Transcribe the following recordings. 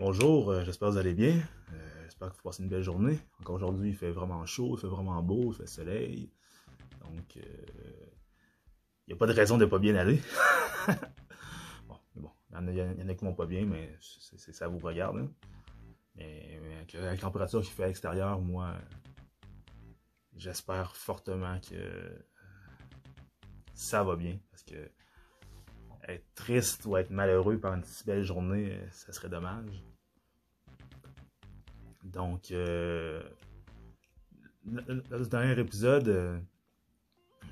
Bonjour, euh, j'espère que vous allez bien. Euh, j'espère que vous passez une belle journée. Encore aujourd'hui, il fait vraiment chaud, il fait vraiment beau, il fait soleil. Donc, euh, il n'y a pas de raison de ne pas bien aller. bon, mais bon, il y, en a, qui vont pas bien, mais ça vous regarde. hein. Mais, mais avec, la température qu'il fait à l'extérieur, moi, j'espère fortement que ça va bien. Parce que être triste ou être malheureux par une si belle journée, euh, ça serait dommage. Donc, euh, dans le dernier épisode, euh,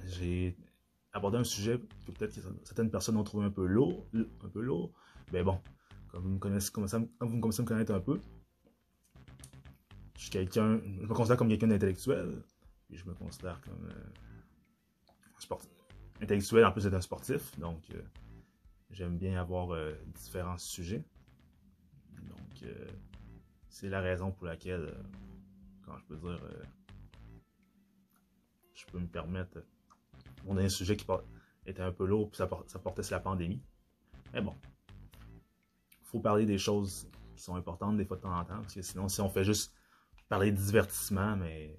j'ai abordé un sujet que peut-être certaines personnes ont trouvé un peu lourd, un peu lourd. Mais bon, comme vous me connaissez, comme commencez à me connaître un peu, je suis quelqu'un, je me considère comme quelqu'un d'intellectuel, et je me considère comme euh, sportif, intellectuel en plus d'être un sportif, donc euh, j'aime bien avoir euh, différents sujets. Donc, euh, c'est la raison pour laquelle, euh, quand je peux dire, euh, je peux me permettre. euh, On a un sujet qui était un peu lourd, puis ça, por- ça portait sur la pandémie. Mais bon, faut parler des choses qui sont importantes des fois de temps en temps, parce que sinon, si on fait juste parler de divertissement, mais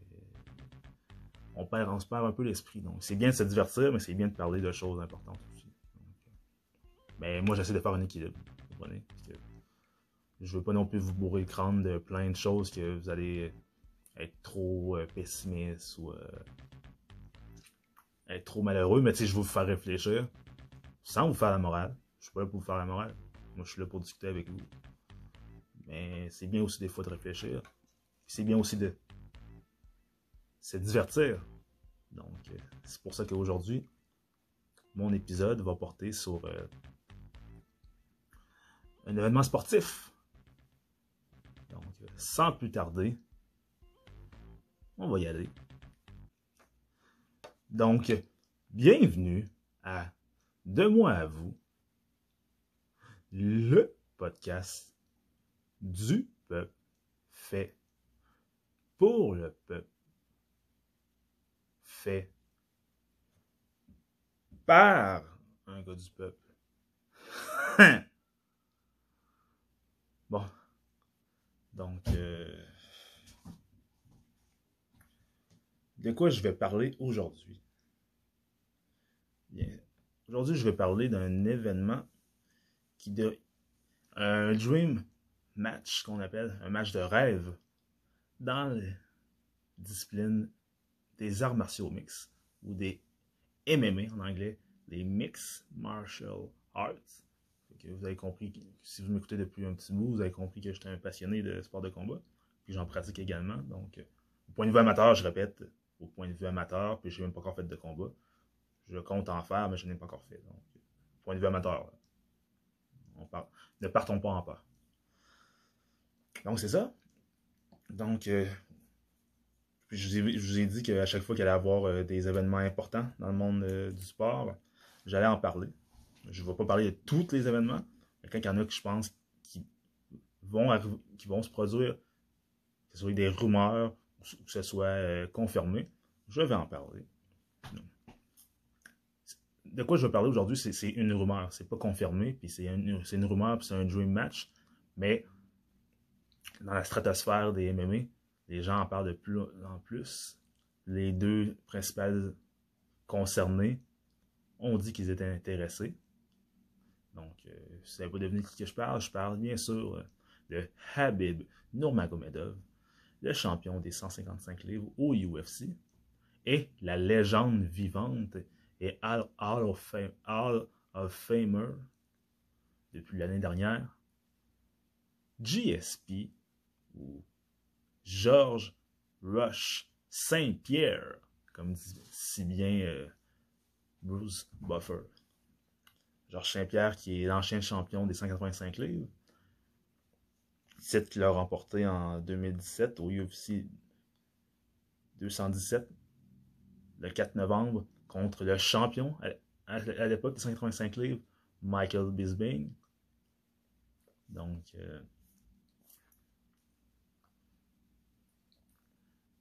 on perd, on se perd un peu l'esprit. Donc, c'est bien de se divertir, mais c'est bien de parler de choses importantes euh, mais moi, j'essaie de faire un équilibre. Vous comprenez? Parce que je veux pas non plus vous bourrer le crâne de plein de choses que vous allez être trop euh, pessimiste ou euh, être trop malheureux, mais tu sais, je veux vous faire réfléchir sans vous faire la morale. Je suis pas là pour vous faire la morale. Moi, je suis là pour discuter avec vous. Mais c'est bien aussi des fois de réfléchir. C'est bien aussi de se divertir. Donc, euh, c'est pour ça qu'aujourd'hui, mon épisode va porter sur un événement sportif. Donc, sans plus tarder, on va y aller. Donc, bienvenue à De moi à vous, le podcast du peuple fait pour le peuple fait par un gars du peuple. bon. Donc, euh, de quoi je vais parler aujourd'hui? Aujourd'hui, je vais parler d'un événement qui de un dream match qu'on appelle un match de rêve dans la discipline des arts martiaux mix ou des MMA en anglais, les Mixed Martial Arts. Vous avez compris, que, si vous m'écoutez depuis un petit bout, vous avez compris que j'étais un passionné de sport de combat, puis j'en pratique également. Donc, euh, au point de vue amateur, je répète, au point de vue amateur, puis je n'ai même pas encore fait de combat. Je compte en faire, mais je n'ai pas encore fait. Donc, au point de vue amateur, on part, ne partons pas en pas. Donc, c'est ça. Donc, euh, je, vous ai, dit qu'à chaque fois qu'il allait y avoir euh, des événements importants dans le monde euh, du sport, j'allais en parler. Je ne vais pas parler de tous les événements, mais quand il y en a que je pense qui vont, qui vont se produire, que ce soit des rumeurs ou que ce soit euh, confirmé, je vais en parler. De quoi je vais parler aujourd'hui, c'est une rumeur. C'est pas confirmé, puis c'est une, c'est une rumeur, puis c'est un dream match, mais dans la stratosphère des MMA, les gens en parlent de plus en plus. Les deux principales concernés ont dit qu'ils étaient intéressés. Donc, euh, si vous pas deviner de qui que je parle, je parle bien sûr euh, de Habib Nurmagomedov, le champion des 155 livres au UFC, et la légende vivante et Hall, of, Famer depuis l'année dernière, GSP ou Georges Rush Saint-Pierre, comme dit si bien euh, Bruce Buffer. Georges Saint-Pierre, qui est l'ancien champion des 185 livres, titre qu'il a remporté en 2017 au UFC 217, le 4 novembre, contre le champion à, l'époque des 185 livres, Michael Bisping. Donc, euh,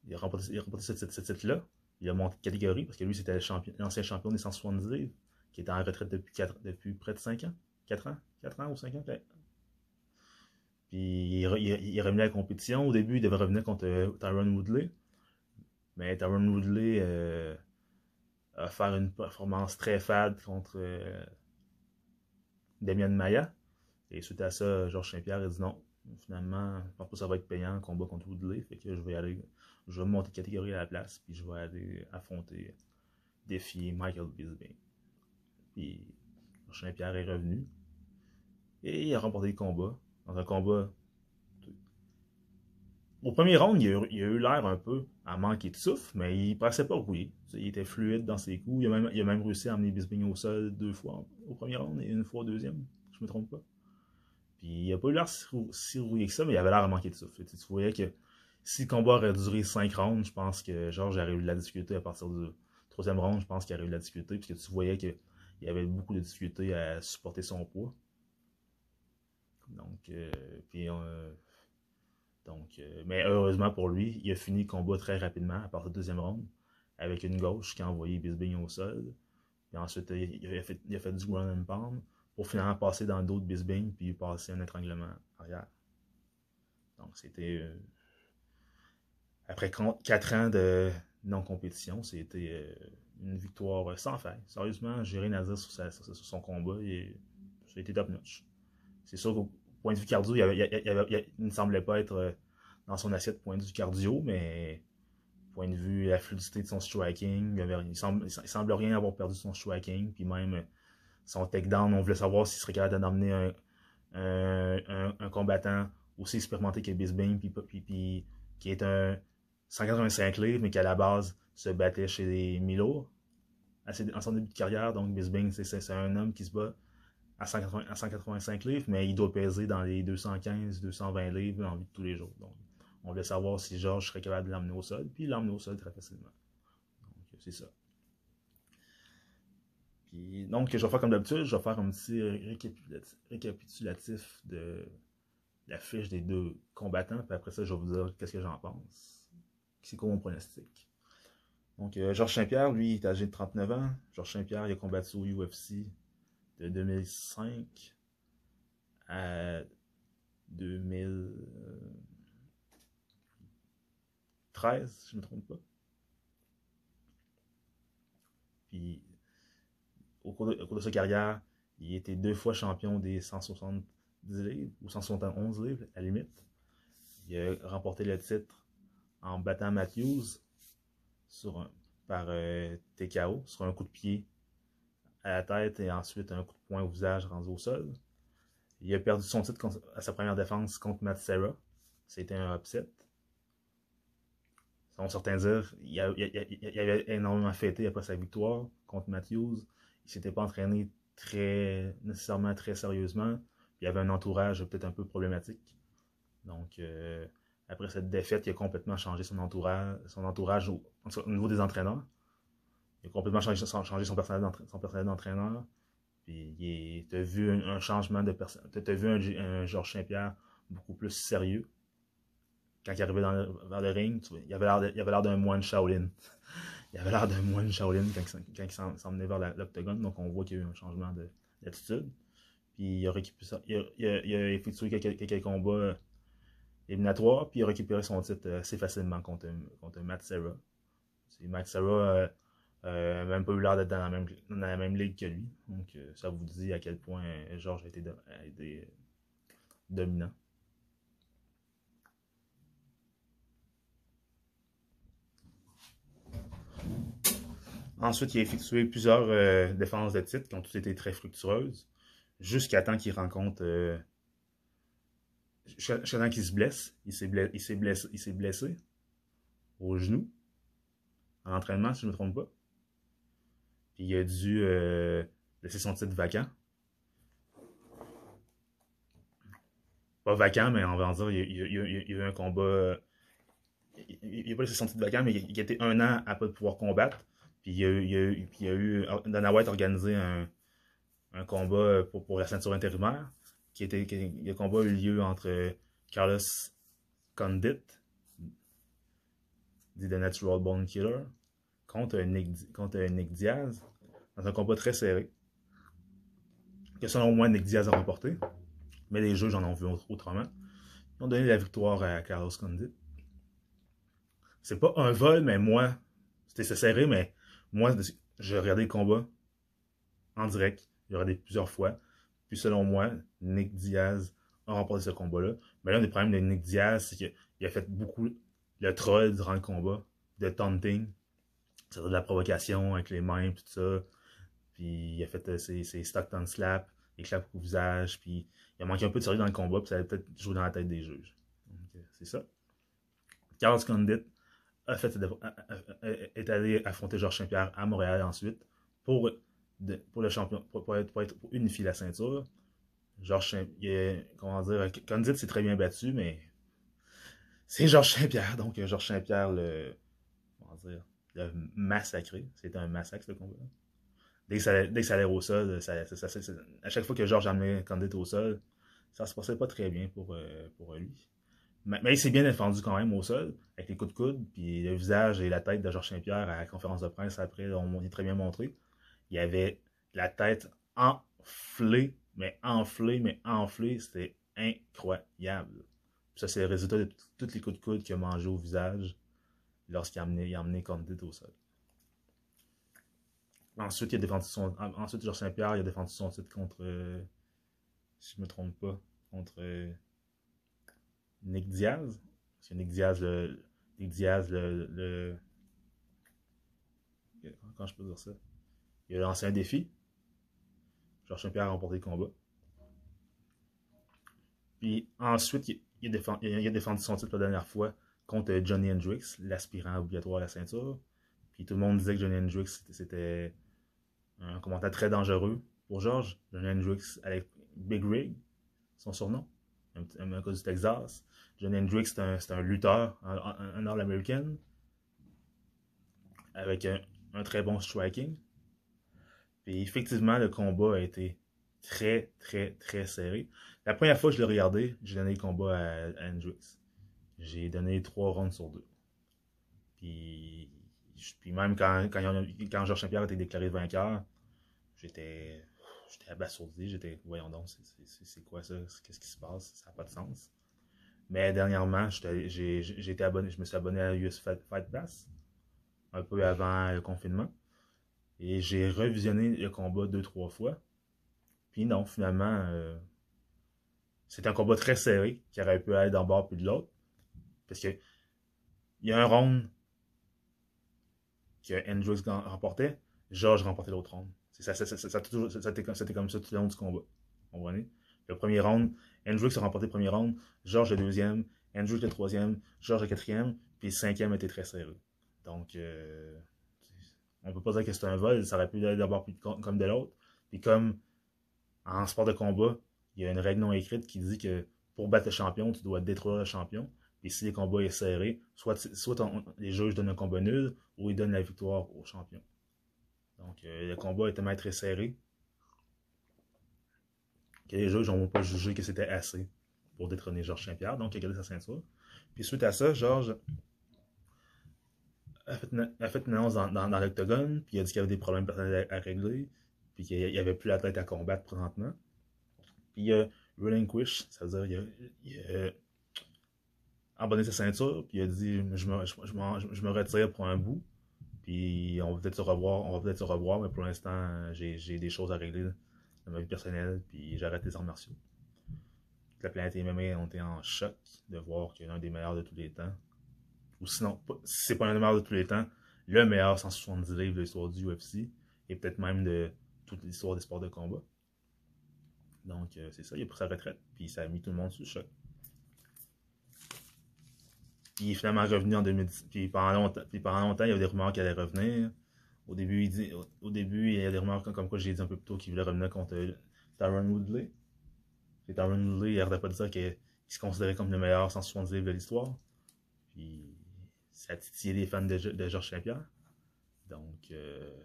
il a remporté, ce, titre-là. Il a monté de catégorie parce que lui, c'était le champion- l'ancien champion des 170 livres qui était en retraite depuis, depuis près de 5 ans. 4 ans? 4 ans ou 5 ans peut-être? Puis il, il, il, est à la compétition. Au début, il devait revenir contre euh, Tyron Woodley. Mais Tyron Woodley euh, a fait une performance très fade contre euh, Damien Maya. Et suite à ça, Georges Saint-Pierre a dit non. Finalement, je ça va être payant le combat contre Woodley. Fait que je vais aller. Je vais monter de catégorie à la place. Puis je vais aller affronter, défier Michael Bisbee. Puis Georges Saint-Pierre est revenu. Et il a remporté le combat. Dans un combat. Au premier round, il a, eu l'air un peu à manquer de souffle, mais il passait pas rouillé. Il était fluide dans ses coups. Il a même, réussi à amener Bisbing au sol deux fois au premier round et une fois au deuxième. Je me trompe pas. Puis il a pas eu l'air si rouillé que ça, mais il avait l'air à manquer de souffle. Tu voyais que si le combat aurait duré cinq rounds, je pense que Georges aurait eu de la difficulté à partir du troisième round. Je pense qu'il aurait eu de la difficulté, puisque tu voyais qu'il y avait beaucoup de difficultés à supporter son poids. Donc, euh, puis, euh, donc euh, mais heureusement pour lui, il a fini le combat très rapidement à partir du deuxième round avec une gauche qui a envoyé Bisbing au sol. Puis ensuite, il a fait, il a fait du ground and pound pour finalement passer dans le dos de Bisbing puis passer un étranglement arrière. Donc, c'était. Après 4 ans de non-compétition, c'était une victoire sans faille. Sérieusement, j'ai rien sur, son combat et ça a été top notch. C'est sûr qu'au point de vue cardio, il, avait, avait, ne semblait pas être euh, dans son assiette point de vue cardio, mais point de vue la fluidité de son striking, il semble, il semble rien avoir perdu son striking, puis même son takedown, on voulait savoir s'il serait capable d'amener un, combattant aussi expérimenté que Bisbing, puis, puis, qui est un 185 livres, mais qui à la base se battait chez les Milo en son début de carrière. Donc Bisbing, c'est un homme qui se bat à, 180, à 185 livres, mais il doit peser dans les 215-220 livres en vie de tous les jours. Donc, on voulait savoir si Georges serait capable de l'emmener au sol, puis il au sol très facilement. Donc, c'est ça. Puis, donc, je vais faire comme d'habitude, je vais faire un petit récapitulatif de la fiche des deux combattants, puis après ça, je vais vous dire qu'est-ce que j'en pense. C'est quoi mon pronostic? Donc, euh, Georges Saint-Pierre, lui, il est âgé de 39 ans. Georges Saint-Pierre, il a combattu au UFC de 2005 à 2013, si je ne me trompe pas. Puis, au cours, de, au cours de sa carrière, il était deux fois champion des 170 livres ou 171 livres, à la limite. Il a remporté le titre en battant Matthews sur par euh, TKO, sur un coup de pied à la tête et ensuite un coup de poing au visage rendu au sol. Il a perdu son titre à sa première défense contre Matt Serra. C'était un upset. Selon certains dire, il, a, avait énormément fêté après sa victoire contre Matthews. Il s'était pas entraîné très nécessairement très sérieusement. Il avait un entourage peut-être un peu problématique. Donc euh, après cette défaite, il a complètement changé son entourage, son entourage au, au niveau des entraîneurs. Il a complètement changé, son personnel d'entraîneur. Puis tu as vu un, changement de personne. Tu vu un, Georges Saint-Pierre beaucoup plus sérieux. Quand il arrivait dans le, vers le ring, il avait l'air d'un moine Shaolin. il avait l'air d'un moine Shaolin quand, il s'en venait vers l'octogone. Donc on voit qu'il y a eu un changement d'attitude. Puis il a, récupéré, il a, il a, effectué quelques combats éliminatoires. Puis il a récupéré son titre assez facilement contre, contre Matt Serra. Matt Serra. Euh, euh, même pas eu l'air d'être dans, dans, la même ligue que lui. Donc, euh, ça vous dit à quel point Georges a été, dominant. Ensuite, il a effectué plusieurs euh, défenses de titre qui ont toutes été très fructueuses, jusqu'à temps qu'il rencontre. Jusqu'à qu'il se blesse. Il s'est blessé, blessé, au genou, en entraînement, si je ne me trompe pas. Puis il a dû euh, laisser son titre vacant. Pas vacant, mais on va en dire, il, y a eu un combat. Il n'a pas laissé son titre vacant, mais il, a été un an à pas pouvoir combattre. Puis il y a a eu, Dana White a organisé un, un combat pour, pour la ceinture intérimaire. Qui était, le combat a eu lieu entre Carlos Condit, dit The Natural Bone Killer, contre Nick, contre Nick Diaz dans un combat très serré. Que selon moi, Nick Diaz a remporté. Mais les juges en ont vu autrement. ils ont donné la victoire à Carlos Condit. C'est pas un vol, mais moi, c'était serré, mais moi, j'ai regardé le combat en direct. J'ai regardé plusieurs fois. Puis selon moi, Nick Diaz a remporté ce combat-là. Mais l'un des problèmes de Nick Diaz, c'est qu'il a fait beaucoup le troll durant le combat, de taunting, de la provocation avec les mains, tout ça. Puis il a fait euh, ses, ses Stockton slap, les claps au visage, puis il a manqué un peu de sérieux dans le combat, puis ça a peut-être joué dans la tête des juges. Euh, c'est ça. Carlos Condit a fait, est allé affronter Georges Saint-Pierre à Montréal ensuite pour, pour le champion, pour, être, pour, unifier la ceinture. Georges comment dire, Condit s'est très bien battu, mais c'est Georges Saint-Pierre. Donc, Georges Saint-Pierre le, comment dire, le massacré. C'était un massacre, ce combat-là. Dès que, ça, dès au sol, ça, à chaque fois que Georges amenait Condit au sol, ça se passait pas très bien pour, euh, pour lui. Mais, il s'est bien défendu quand même au sol, avec les coups de coude, puis le visage et la tête de Georges Saint-Pierre à la conférence de presse après, on est très bien montré. Il avait la tête enflée, mais enflée, mais enflée, c'était incroyable. ça, c'est le résultat de tous les coups de coude qu'il a mangé au visage lorsqu'il a amené, il Condit au sol. Ensuite, il a défendu son. Ensuite, Georges Saint-Pierre, il a défendu son titre contre. Euh, si je me trompe pas, contre. Euh, Nick Diaz. Parce que Nick Diaz, le, Nick Diaz, le, le, Comment je peux dire ça? Il a lancé un défi. Georges Saint-Pierre a remporté le combat. Puis ensuite, il, a défendu, son titre la dernière fois contre Johnny Hendricks, l'aspirant obligatoire à la ceinture. Puis tout le monde disait que Johnny Hendricks, c'était un commentaire très dangereux pour Georges. Johnny Hendricks avec Big Rig, son surnom, un, un, un, du Texas. John Hendricks, c'est un, un, lutteur, un, All-American, avec un, très bon striking. Puis effectivement, le combat a été très, très, très serré. La première fois que je l'ai regardé, j'ai donné le combat à, Hendricks. J'ai donné trois rounds sur deux. Puis, puis même quand, quand, Georges Saint-Pierre a été déclaré vainqueur, j'étais abasourdi. J'étais, voyons donc, c'est quoi ça? Qu'est-ce qui se passe? Ça n'a pas de sens. Mais dernièrement, j'ai abonné, je me suis abonné à US Fight Pass, un peu avant le confinement. Et j'ai revisionné le combat deux, trois fois. Puis non, finalement, euh, c'est un combat très serré qui aurait pu aller d'un bord puis de l'autre. Parce que il y a un round que Hendrix remportait, George remportait l'autre round. Ça, c'était comme ça tout le long du combat. Vous comprenez? Le premier round, Hendrix a remporté le premier round, George le deuxième, Hendrix le troisième, George le quatrième, puis le cinquième était très serré. Donc, euh, on peut pas dire que c'est un vol, ça aurait pu d'abord comme de l'autre. Puis comme en sport de combat, il y a une règle non écrite qui dit que pour battre le champion, tu dois détruire le champion. Et si le combat est serré, soit, soit les juges donnent un combat nul ou ils donnent la victoire au champion. Donc, euh, le combat était tellement très serré que les juges n'ont pas jugé que c'était assez pour détrôner Georges Saint-Pierre, donc il a gardé sa ceinture. Puis suite à ça, Georges a fait, une, annonce dans, l'octogone, puis il a dit qu'il y avait des problèmes personnels à, régler, puis qu'il n'y avait plus la tête à combattre présentement. Puis il a relinquish, c'est-à-dire il a, abonné sa ceinture, puis il a dit je me, je, me retire pour un bout, puis on va peut-être se revoir, on va peut-être se revoir, mais pour l'instant, j'ai des choses à régler dans ma vie personnelle, puis j'arrête les arts martiaux. La planète MMA ont été en choc de voir qu'il y a un des meilleurs de tous les temps. Ou sinon, si c'est pas un meilleurs de tous les temps, le meilleur 170 livres de l'histoire du UFC, et peut-être même de toute l'histoire des sports de combat. Donc, euh, c'est ça, il a pris sa retraite, puis ça a mis tout le monde sous le choc. Puis il est finalement revenu en 2010. Puis pendant longtemps, puis pendant longtemps il y avait des rumeurs qu'il allait revenir. Au début, il, dit, au, début, il y a des rumeurs comme, quoi j'ai dit un peu plus tôt qu'il voulait revenir contre Tyron Woodley. Et Tyron Woodley, il n'arrêtait pas de dire qu'il se considérait comme le meilleur 170 livres de l'histoire. Puis ça a titillé les fans de, Georges Saint-Pierre. Donc, euh...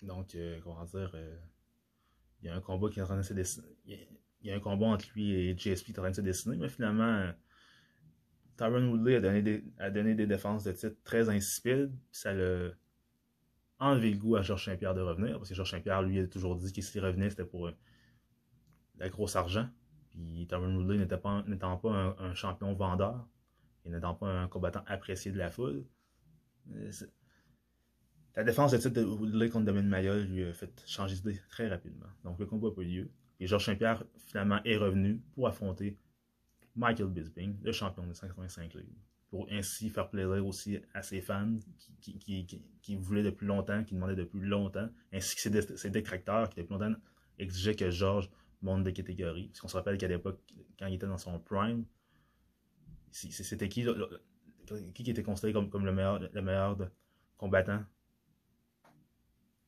donc euh, comment dire, euh... il y a un combat qui est en train de se dessiner. Il y a un combat entre lui et JSP qui est en train de se dessiner, mais finalement, Tyron Woodley a donné, des, a donné des défenses de titre très insipides. Ça le. enlevé le goût à Georges Saint-Pierre de revenir, parce que Georges Saint-Pierre, lui, a toujours dit que s'il revenait, c'était pour la grosse argent. Puis Tyron Woodley n'étant pas, pas un, champion vendeur, et n'étant pas un combattant apprécié de la foule, la défense de titre de Woodley contre Damien Maya lui a fait changer d'idée très rapidement. Donc le combat n'a pas eu lieu. Et Georges Saint-Pierre, finalement, est revenu pour affronter Michael Bisping, le champion de 185 livres. Pour ainsi faire plaisir aussi à ses fans qui, voulaient depuis longtemps, qui demandaient depuis longtemps, ainsi que ses, ses détracteurs qui depuis longtemps exigeaient que Georges monte de catégorie. Parce qu'on se rappelle qu'à l'époque, quand il était dans son prime, c'était qui, qui était considéré comme, le meilleur, le meilleur combattant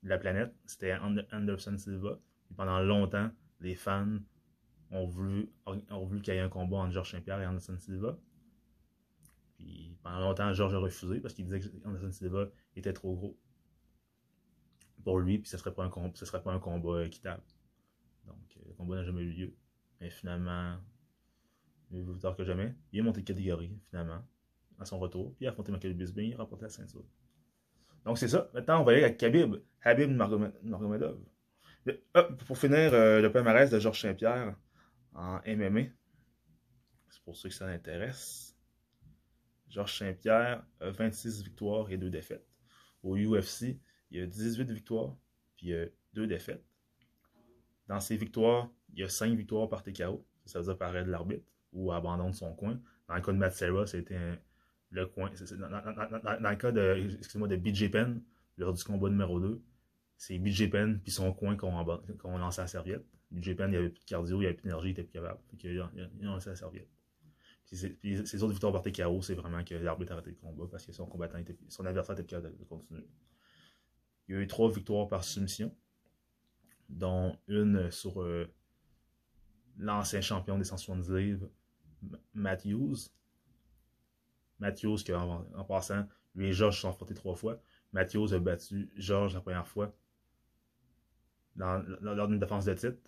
de la planète? C'était Anderson Silva. Et pendant longtemps, les fans ont voulu, ont voulu qu'il y ait un combat entre Georges Saint-Pierre et Anderson Silva. Puis pendant longtemps, Georges a refusé parce qu'il disait que Anderson Silva était trop gros pour lui, puis ce ne serait, serait pas un combat équitable. Euh, combat n'a jamais eu lieu. Mais finalement, mieux tard que jamais, il est monté de catégorie, finalement, à son retour, puis il a affronté Michael Bisping, il a remporté la ceinture. Donc, c'est ça. Maintenant, on va aller avec Khabib, Habib Nurmagomedov. Pour finir, euh, le palmarès de Georges Saint-Pierre en MMA. C'est pour ceux que ça intéresse. Georges Saint-Pierre a 26 victoires et 2 défaites. Au UFC, il a 18 victoires, puis il y a 2 défaites. Dans ces victoires, il y a 5 victoires par TKO, ça veut dire par de l'arbitre, ou abandon de son coin. Dans le cas de Matt Serra, c'était le coin. Dans, le cas de, excusez-moi, de BJ Penn, lors du combat numéro 2, c'est BJ Penn puis son coin qu'on qu lancé à la serviette. BJ Penn, il avait plus de cardio, il avait plus d'énergie, il était plus capable. Il a lancé la serviette. Puis, ses autres victoires par TKO, c'est vraiment que l'arbitre a arrêté le combat parce que son combattant était, son adversaire était capable de, continuer. Il y a eu trois victoires par soumission, dont une sur euh, l'ancien champion des 170 livres, Matthews. Matthews, qui en, en passant, lui et Georges se sont affrontés trois fois. Matthews a battu Georges la première fois lors d'une défense de titre,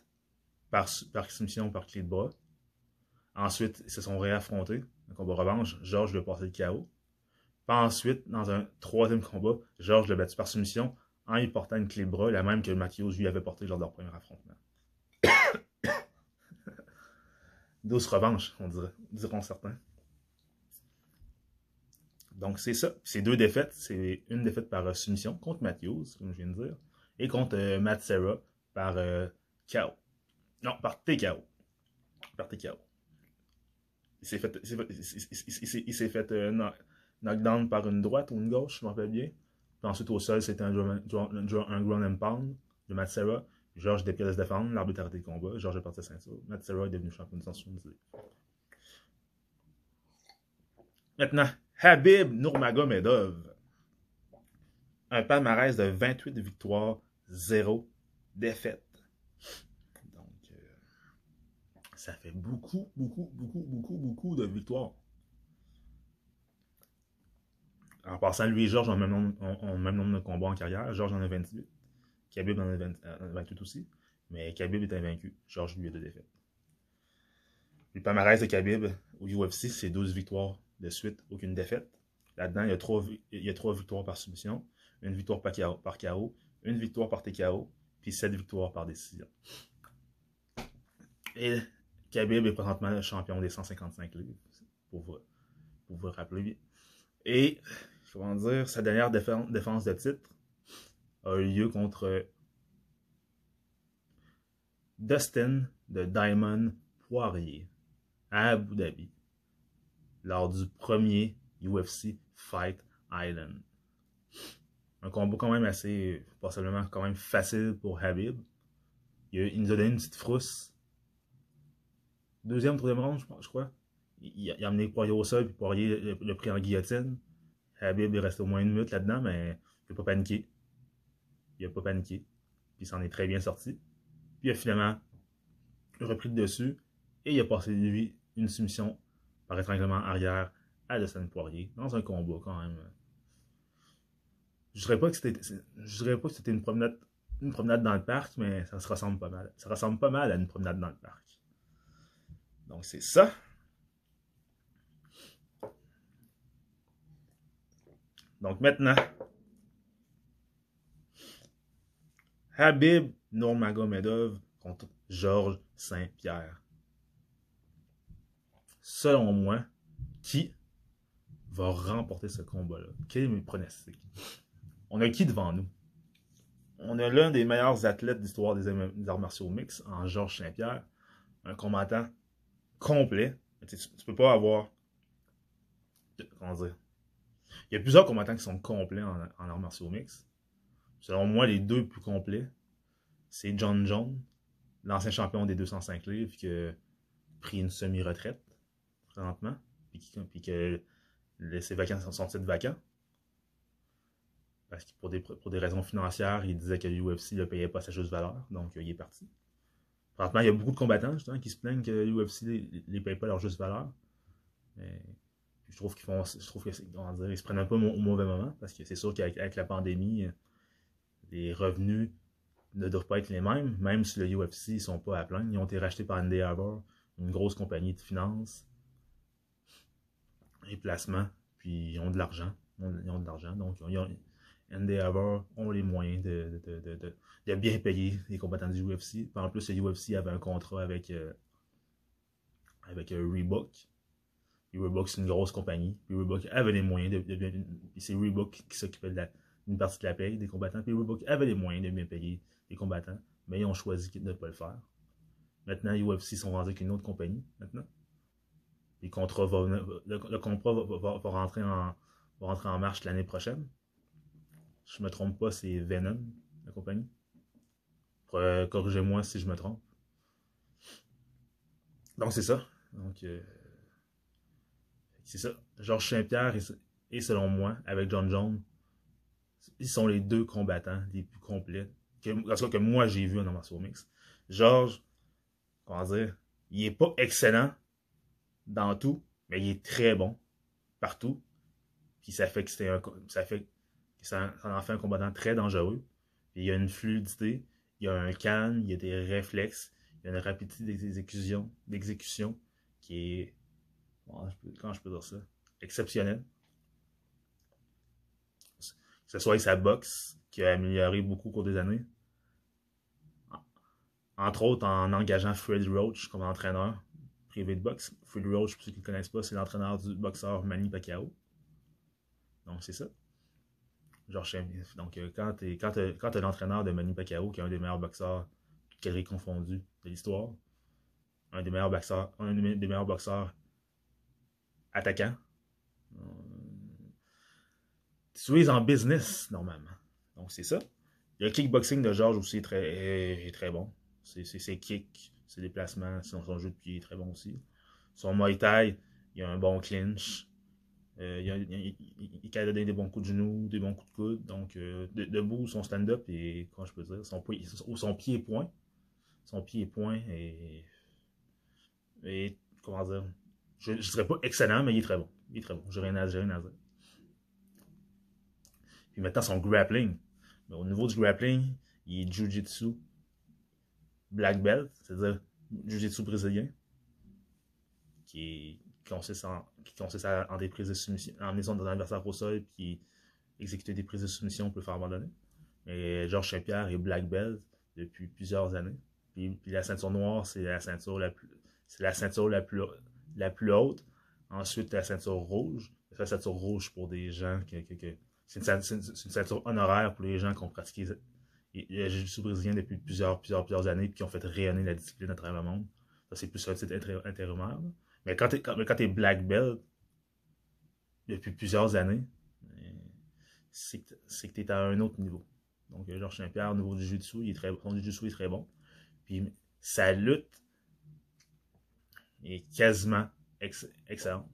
par, par soumission, par clé de bras. Ensuite, ils se sont réaffrontés, un combat revanche. Georges lui a passé le KO. Puis ensuite, dans un troisième combat, Georges l'a battu par soumission en lui portant une clé la même que Matthews lui avait porté lors de leur premier affrontement. Douce revanche, on dirait, diront certains. Donc c'est ça. Ces deux défaites, c'est une défaite par soumission contre Matthews, comme je viens de dire, et contre euh, Matt Serra par euh, KO. Non, par TKO. Par TKO. Il s'est fait, il s'est fait euh, knockdown par une droite ou une gauche, je m'en rappelle bien. Ensuite au sol, c'était un, un, un, ground and pound de Matt Serra. Georges était prêt se défendre, l'arbitre a arrêté le combat, Georges est parti à ceinture. Est devenu champion de 170. Maintenant, Habib Nurmagomedov un palmarès de 28 victoires, 0 défaites. Donc, euh, ça fait beaucoup, beaucoup, beaucoup, beaucoup, beaucoup de victoires. En passant, lui et Georges ont le même nombre, de combats en carrière. Georges en a 28. Khabib en a 28 euh, aussi. Mais Khabib est invaincu. Georges, lui, a deux défaites. Le palmarès de Khabib au UFC, c'est 12 victoires de suite, aucune défaite. Là-dedans, il y a 3, il y a 3 victoires par submission une victoire par KO, par une victoire par TKO, puis sept victoires par décision. Et Khabib est présentement le champion des 155 livres, pour vous rappeler. Et, comment dire, sa dernière défense de titre a eu lieu contre Dustin de Diamond Poirier à Abu Dhabi lors du premier UFC Fight Island un combat quand même assez, possiblement quand même facile pour Habib. Il, nous a donné une petite frousse. Deuxième, troisième round, je, crois. Il, a amené Poirier au sol, puis Poirier le, pris en guillotine. Habib est resté au moins une minute là-dedans, mais il n'a pas paniqué. Il n'a pas paniqué. Puis il s'en est très bien sorti. Puis il a finalement repris le dessus et il a passé lui une soumission par étranglement arrière à Dustin Poirier dans un combat quand même je dirais je dirais pas que c'était une promenade une promenade dans le parc mais ça se ressemble pas mal ça ressemble pas mal à une promenade dans le parc donc c'est ça donc maintenant Habib Nurmagomedov contre Georges Saint-Pierre. Selon moi, qui va remporter ce combat-là? Quel est mes pronostics? On a qui devant nous? On a l'un des meilleurs athlètes d'histoire des arts martiaux mix en Georges Saint-Pierre, un combattant complet. Tu, ne peux pas avoir. Comment dire? Il y a plusieurs combattants qui sont complets en, en arts martiaux mix. Selon moi, les deux plus complets, c'est John Jones, l'ancien champion des 205 livres, qui a pris une semi-retraite présentement, puis, qui, puis que ses vacances sont titre vacants. Parce que pour des, pour des raisons financières, il disait que l'UFC ne payait pas sa juste valeur, donc il est parti. Présentement, il y a beaucoup de combattants qui se plaignent que l'UFC ne les, paye pas leur juste valeur. Mais je trouve qu'ils font. Je trouve que ils se prennent un peu au mauvais moment, parce que c'est sûr qu'avec la pandémie, les revenus ne doivent pas être les mêmes, même si le UFC ne sont pas à plein. Ils ont été rachetés par Endeavor, une grosse compagnie de finances et placements, puis ils ont de l'argent. Ils ont de l'argent, donc ils ont, ont les moyens de, de, bien payer les combattants du UFC. En plus, le UFC avait un contrat avec, euh, avec euh, Reebok. C'est une grosse compagnie. Reebok avait les moyens de. c'est Reebok qui s'occupait de la, une partie de la paye des combattants. Puis Reebok avait les moyens de bien payer les combattants, mais ils ont choisi de ne pas le faire. Maintenant, UFC sont rendus avec une autre compagnie, maintenant. Le, contrat va, rentrer en, marche l'année prochaine. Je me trompe pas, c'est Venom, la compagnie. Corrigez-moi si je me trompe. Donc, c'est ça. Donc, euh, c'est ça. Georges Saint-Pierre et selon moi, avec John Jones, ils sont les deux combattants les plus complets que, que moi j'ai vu en martial mix. Georges, comment dire, il est pas excellent dans tout, mais il est très bon partout. Puis ça fait que un, ça fait ça, en fait un combattant très dangereux. il y a une fluidité, il y a un calme, il y a des réflexes, il y a une rapidité d'exécution qui est, comment je peux dire ça, exceptionnelle que ce soit avec sa boxe, qui a amélioré beaucoup au cours des années. Entre autres, en engageant Fred Roach comme entraîneur privé de boxe. Fred Roach, pour ceux qui ne connaissent pas, c'est l'entraîneur du boxeur Manny Pacquiao. Donc, c'est ça. Genre, donc, euh, quand tu es, quand l'entraîneur de Manny Pacquiao, qui est un des meilleurs boxeurs, est confondu de l'histoire, un des meilleurs boxeurs, un des meilleurs boxeurs attaquants, tu es en business, normalement. Donc, c'est ça. Le kickboxing de Georges aussi est très, bon. Ses kicks, ses déplacements, son, jeu de pied est très bon aussi. Son Muay Thai, il a un bon clinch. Euh, il, a, donner des bons coups de genoux, des bons coups de coude. Donc, euh, debout, son stand-up et, comment je peux dire, son, son pied et point. Son pied et point et, et comment dire, je ne serais pas excellent, mais il est très bon. Il est très bon. J'ai rien à dire. Puis maintenant, son grappling. Mais au niveau du grappling, il est Jiu-Jitsu black belt, c'est-à-dire Jiu-Jitsu brésilien, qui, consiste en, qui consiste en des prises de soumission, en maison d'un adversaire au sol, puis exécuter des prises de soumission pour le faire abandonner. Mais Georges Saint-Pierre est black belt depuis plusieurs années. Puis, la ceinture noire, c'est la ceinture la plus, c'est la ceinture la plus, la plus haute. Ensuite, la ceinture rouge. La ceinture rouge pour des gens qui, qui, qui c'est une, ceinture honoraire pour les gens qui ont pratiqué le jiu-jitsu brésilien depuis plusieurs, plusieurs, plusieurs années et qui ont fait rayonner la discipline à travers le monde. C'est plus un titre intérimaire. Mais quand tu es, black belt depuis plusieurs années, c'est que tu es à un autre niveau. Donc, Georges Saint-Pierre, au niveau du jiu-jitsu, il est très, jiu-jitsu est très bon. Puis, sa lutte est quasiment excellente.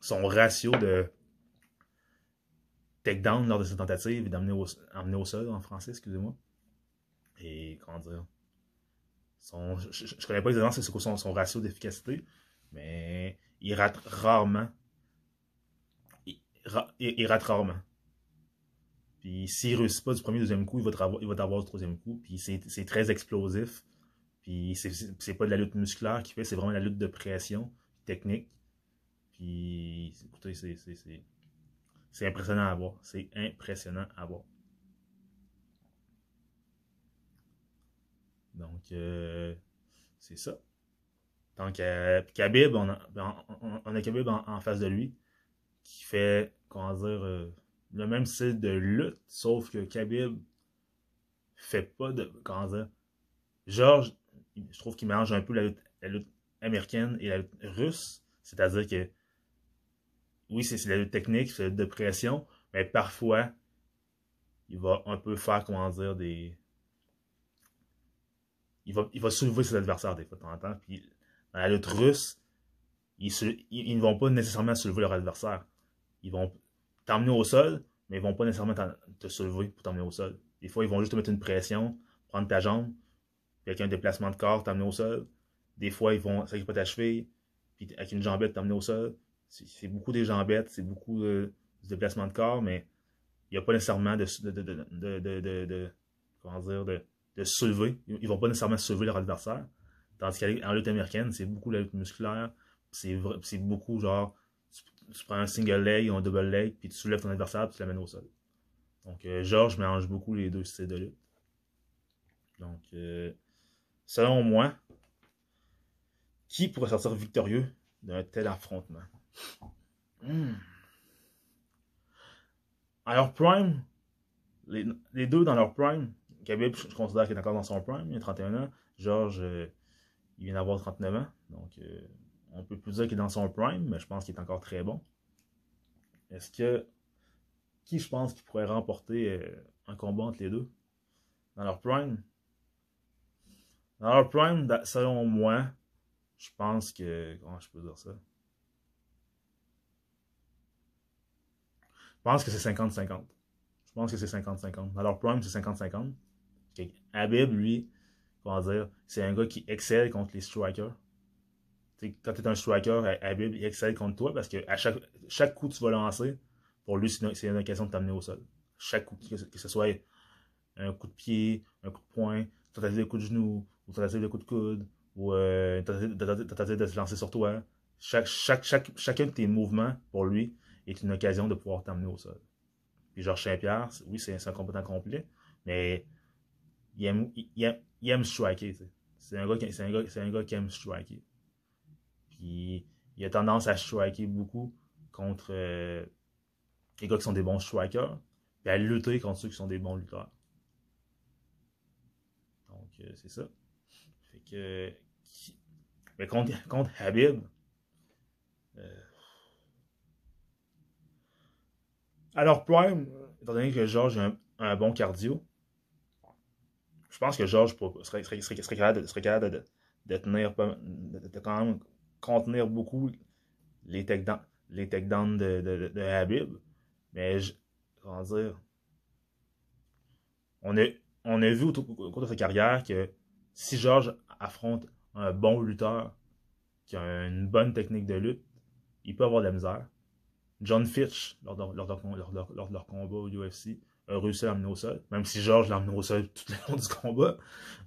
Son ratio de takedown lors de cette tentative et d'amener au, sol en français, excusez-moi. Et comment dire? Son, je, ne connais pas exactement c'est quoi son, son, ratio d'efficacité, mais il rate rarement. Il, rate rarement. Puis s'il ne réussit pas du premier, deuxième coup, il va t'avoir, du troisième coup. Puis c'est très explosif. Puis c'est pas de la lutte musculaire qu'il fait, c'est vraiment la lutte de pression, technique. Puis écoutez, c'est impressionnant à voir. C'est impressionnant à voir. Donc, euh, c'est ça. Donc, euh, Khabib, on a, on, a Khabib en, face de lui, qui fait, comment dire, euh, le même style de lutte, sauf que Khabib fait pas de, comment dire, Georges je trouve qu'il mélange un peu la lutte, américaine et la lutte russe, c'est-à-dire que, oui, c'est la lutte technique, c'est la lutte de pression, mais parfois, il va un peu faire, comment dire, des... Il va, il va soulever ses adversaires des fois de temps en temps, puis dans la lutte russe, ils, ne vont pas nécessairement soulever leur adversaire. Ils vont t'emmener au sol, mais ils vont pas nécessairement te soulever pour t'emmener au sol. Des fois, ils vont juste te mettre une pression, prendre ta jambe, avec un déplacement de corps, t'emmener au sol. Des fois, ils vont s'agir pas ta puis avec une jambette, t'emmener au sol. C'est beaucoup des jambettes, c'est beaucoup de, déplacement de corps, mais il n'y a pas nécessairement de, de, de, comment dire, de, soulever. Ils vont pas nécessairement soulever leur adversaire. Tandis qu'en lutte américaine, c'est beaucoup la lutte musculaire. C'est beaucoup genre, tu, prends un single leg ou un double leg, puis tu soulèves ton adversaire, puis tu l'amènes au sol. Donc, euh, Georges mélange beaucoup les deux styles de lutte. Donc, euh, selon moi, qui pourrait sortir victorieux d'un tel affrontement? Hmm. À leur prime, les, deux dans leur prime, Khabib, je considère qu'il est encore dans son prime, il a 31 ans. Georges, euh, il vient d'avoir 39 ans. Donc, on peut plus dire qu'il est dans son prime, mais je pense qu'il est encore très bon. Est-ce que qui je pense qui pourrait remporter euh, un combat entre les deux dans leur prime? Dans leur prime, selon moi, je pense que. Comment je peux dire ça? Je pense que c'est 50-50. Je pense que c'est 50-50. Dans leur prime, c'est 50-50. Habib, lui, dire, c'est un gars qui excelle contre les strikers. quand tu es un striker, Habib, il excelle contre toi parce que à chaque, chaque coup que tu vas lancer, pour lui, c'est une, occasion de t'amener au sol. Chaque coup, que, ce soit un coup de pied, un coup de poing, tentative de coup de genou, ou tentative de coup de coude, ou euh, tentative de, se lancer sur toi. Chaque, chaque, chaque, chacun de tes mouvements, pour lui, est une occasion de pouvoir t'amener au sol. Puis Georges Saint-Pierre, oui, c'est un combattant complet, mais il aime, il aime, striker. C'est un, gars qui, un, gars, un gars qui aime striker. Puis il a tendance à striker beaucoup contre, euh, les gars qui sont des bons strikers, puis à lutter contre ceux qui sont des bons lutteurs. Donc, euh, c'est ça. Mais contre, contre Habib, euh, alors Prime, étant donné que Georges a un, bon cardio, je pense que Georges serait, serait, serait, serait, capable, de, capable de, de tenir, de, quand même contenir beaucoup les takedowns les de, de, de Habib. Mais, comment dire, on a, on a vu au, cours de sa carrière que si Georges affronte un bon lutteur qui a une bonne technique de lutte, il peut avoir de la misère. John Fitch, lors de, leur, combat au UFC, a réussi à l'amener au sol. Même si Georges l'a amené au sol tout le long du combat,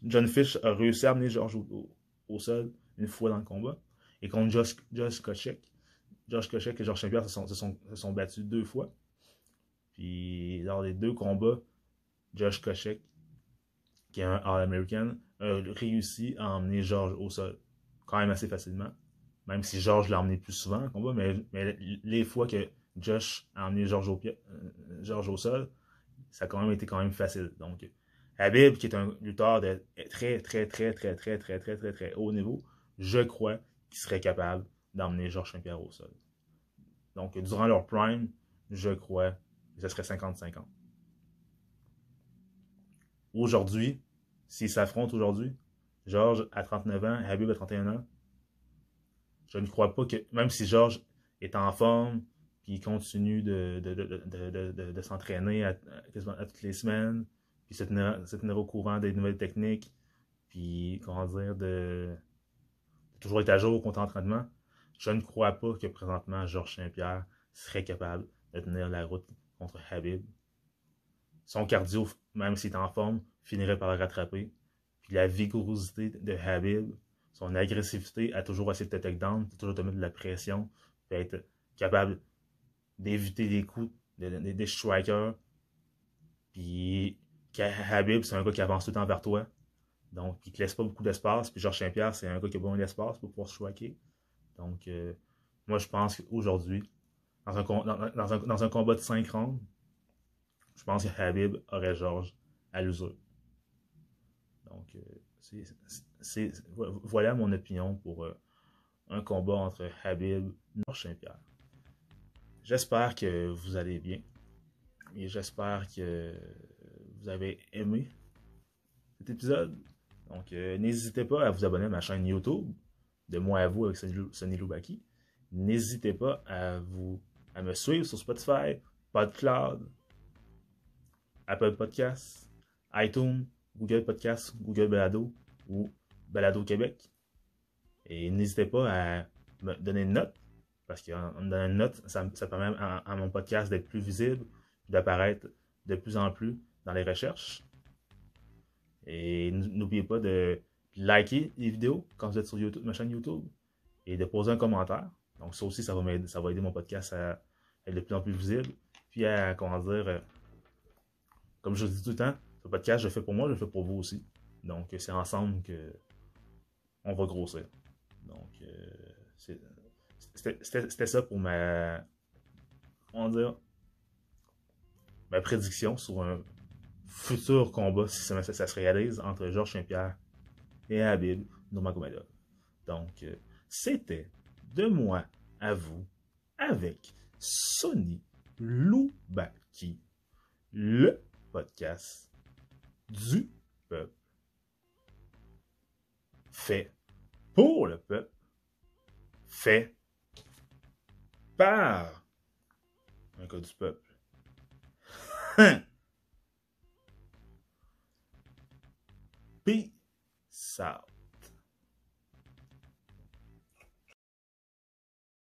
John Fitch a réussi à amener Georges au, sol une fois dans le combat. Et contre Josh, Josh Kochek, Josh Kochek et Georges Saint-Pierre se sont, se sont battus deux fois. Puis lors des deux combats, Josh Kochek, qui est un All-American, réussi à emmener George au sol. Quand même assez facilement. Même si George l'a emmené plus souvent en combat, mais, les fois que Josh a emmené George au, euh, au sol, ça a quand même été quand même facile. Donc, Habib, qui est un lutteur de très, très, très, très, très, très, très, très, très haut niveau, je crois qu'il serait capable d'emmener Georges Saint-Pierre au sol. Donc, durant leur prime, je crois ce serait 50-50. Aujourd'hui, s'ils s'affrontent aujourd'hui, Georges a 39 ans, Habib a 31 ans, je ne crois pas que, même si Georges est en forme, puis il continue de, de, s'entraîner à, toutes les semaines, puis se tenir, au courant des nouvelles techniques, puis, comment dire, de, toujours être à jour au compte entraînement, je ne crois pas que présentement Georges Saint-Pierre serait capable de tenir la route contre Habib. Son cardio, même s'il est en forme, finirait par le rattraper. Puis la vigorosité de Habib, son agressivité a toujours essayé de te take down, toujours te mettre de la pression, puis être capable d'éviter des coups des, strikers. Puis Habib, c'est un gars qui avance tout le temps vers toi. Donc, il te laisse pas beaucoup d'espace. Puis Georges Saint-Pierre, c'est un gars qui a besoin d'espace pour pouvoir choquer. Donc, euh, moi, je pense qu'aujourd'hui, dans un, combat de 5 rounds, je pense que Habib aurait Georges à l'usure. Donc, euh, voilà mon opinion pour euh, un combat entre Habib et Saint-Pierre. J'espère que vous allez bien et j'espère que vous avez aimé cet épisode. Donc, euh, n'hésitez pas à vous abonner à ma chaîne YouTube, de moi à vous avec Sonny Loubaki. N'hésitez pas à, vous, à me suivre sur Spotify, PodCloud, Apple Podcasts, iTunes, Google Podcasts, Google Balado ou Balado Québec. Et n'hésitez pas à me donner une note, parce qu'en donnant une note, ça, permet à, mon podcast d'être plus visible, d'apparaître de plus en plus dans les recherches. Et n'oubliez pas de liker les vidéos quand vous êtes sur YouTube, ma chaîne YouTube et de poser un commentaire. Donc ça aussi, ça va, ça va aider mon podcast à être de plus en plus visible. Puis à, comment dire, euh, comme je dis tout le temps, ce podcast, je le fais pour moi, je le fais pour vous aussi. Donc c'est ensemble que on va grossir. Donc euh, c'était ça pour ma, va dire, ma prédiction sur un futur combat, si ça, se réalise, entre Georges Saint-Pierre et Habib Nurmagomedov. Donc, euh, c'était de moi à vous avec Sony Loubaki, le podcast du peuple. Fait pour le peuple. Fait par un cas du peuple. Peace out.